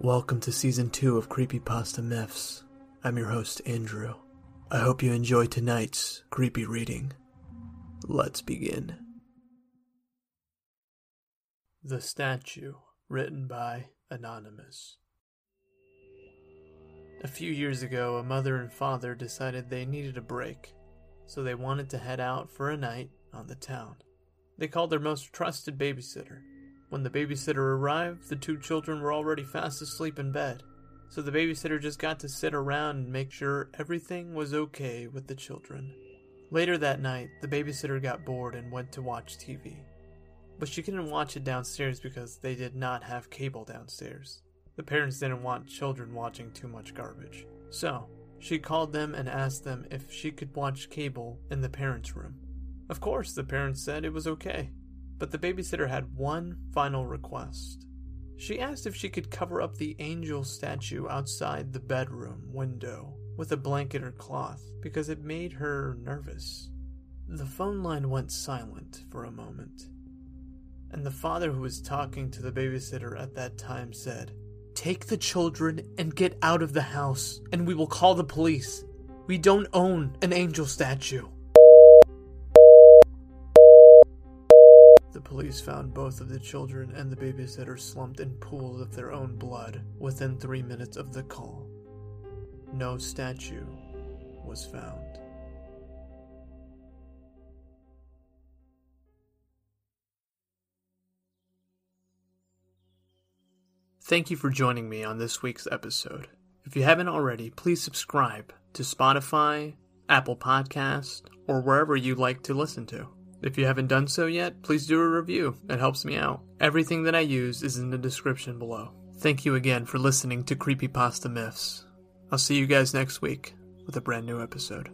Welcome to season two of Creepypasta Myths. I'm your host, Andrew. I hope you enjoy tonight's creepy reading. Let's begin. The Statue, written by Anonymous. A few years ago, a mother and father decided they needed a break, so they wanted to head out for a night on the town. They called their most trusted babysitter, when the babysitter arrived, the two children were already fast asleep in bed, so the babysitter just got to sit around and make sure everything was okay with the children. Later that night, the babysitter got bored and went to watch TV. But she couldn't watch it downstairs because they did not have cable downstairs. The parents didn't want children watching too much garbage. So, she called them and asked them if she could watch cable in the parents' room. Of course, the parents said it was okay. But the babysitter had one final request. She asked if she could cover up the angel statue outside the bedroom window with a blanket or cloth because it made her nervous. The phone line went silent for a moment, and the father who was talking to the babysitter at that time said, Take the children and get out of the house, and we will call the police. We don't own an angel statue. The police found both of the children and the babysitter slumped in pools of their own blood within three minutes of the call. No statue was found. Thank you for joining me on this week's episode. If you haven't already, please subscribe to Spotify, Apple Podcast, or wherever you like to listen to. If you haven't done so yet, please do a review. It helps me out. Everything that I use is in the description below. Thank you again for listening to Creepypasta Myths. I'll see you guys next week with a brand new episode.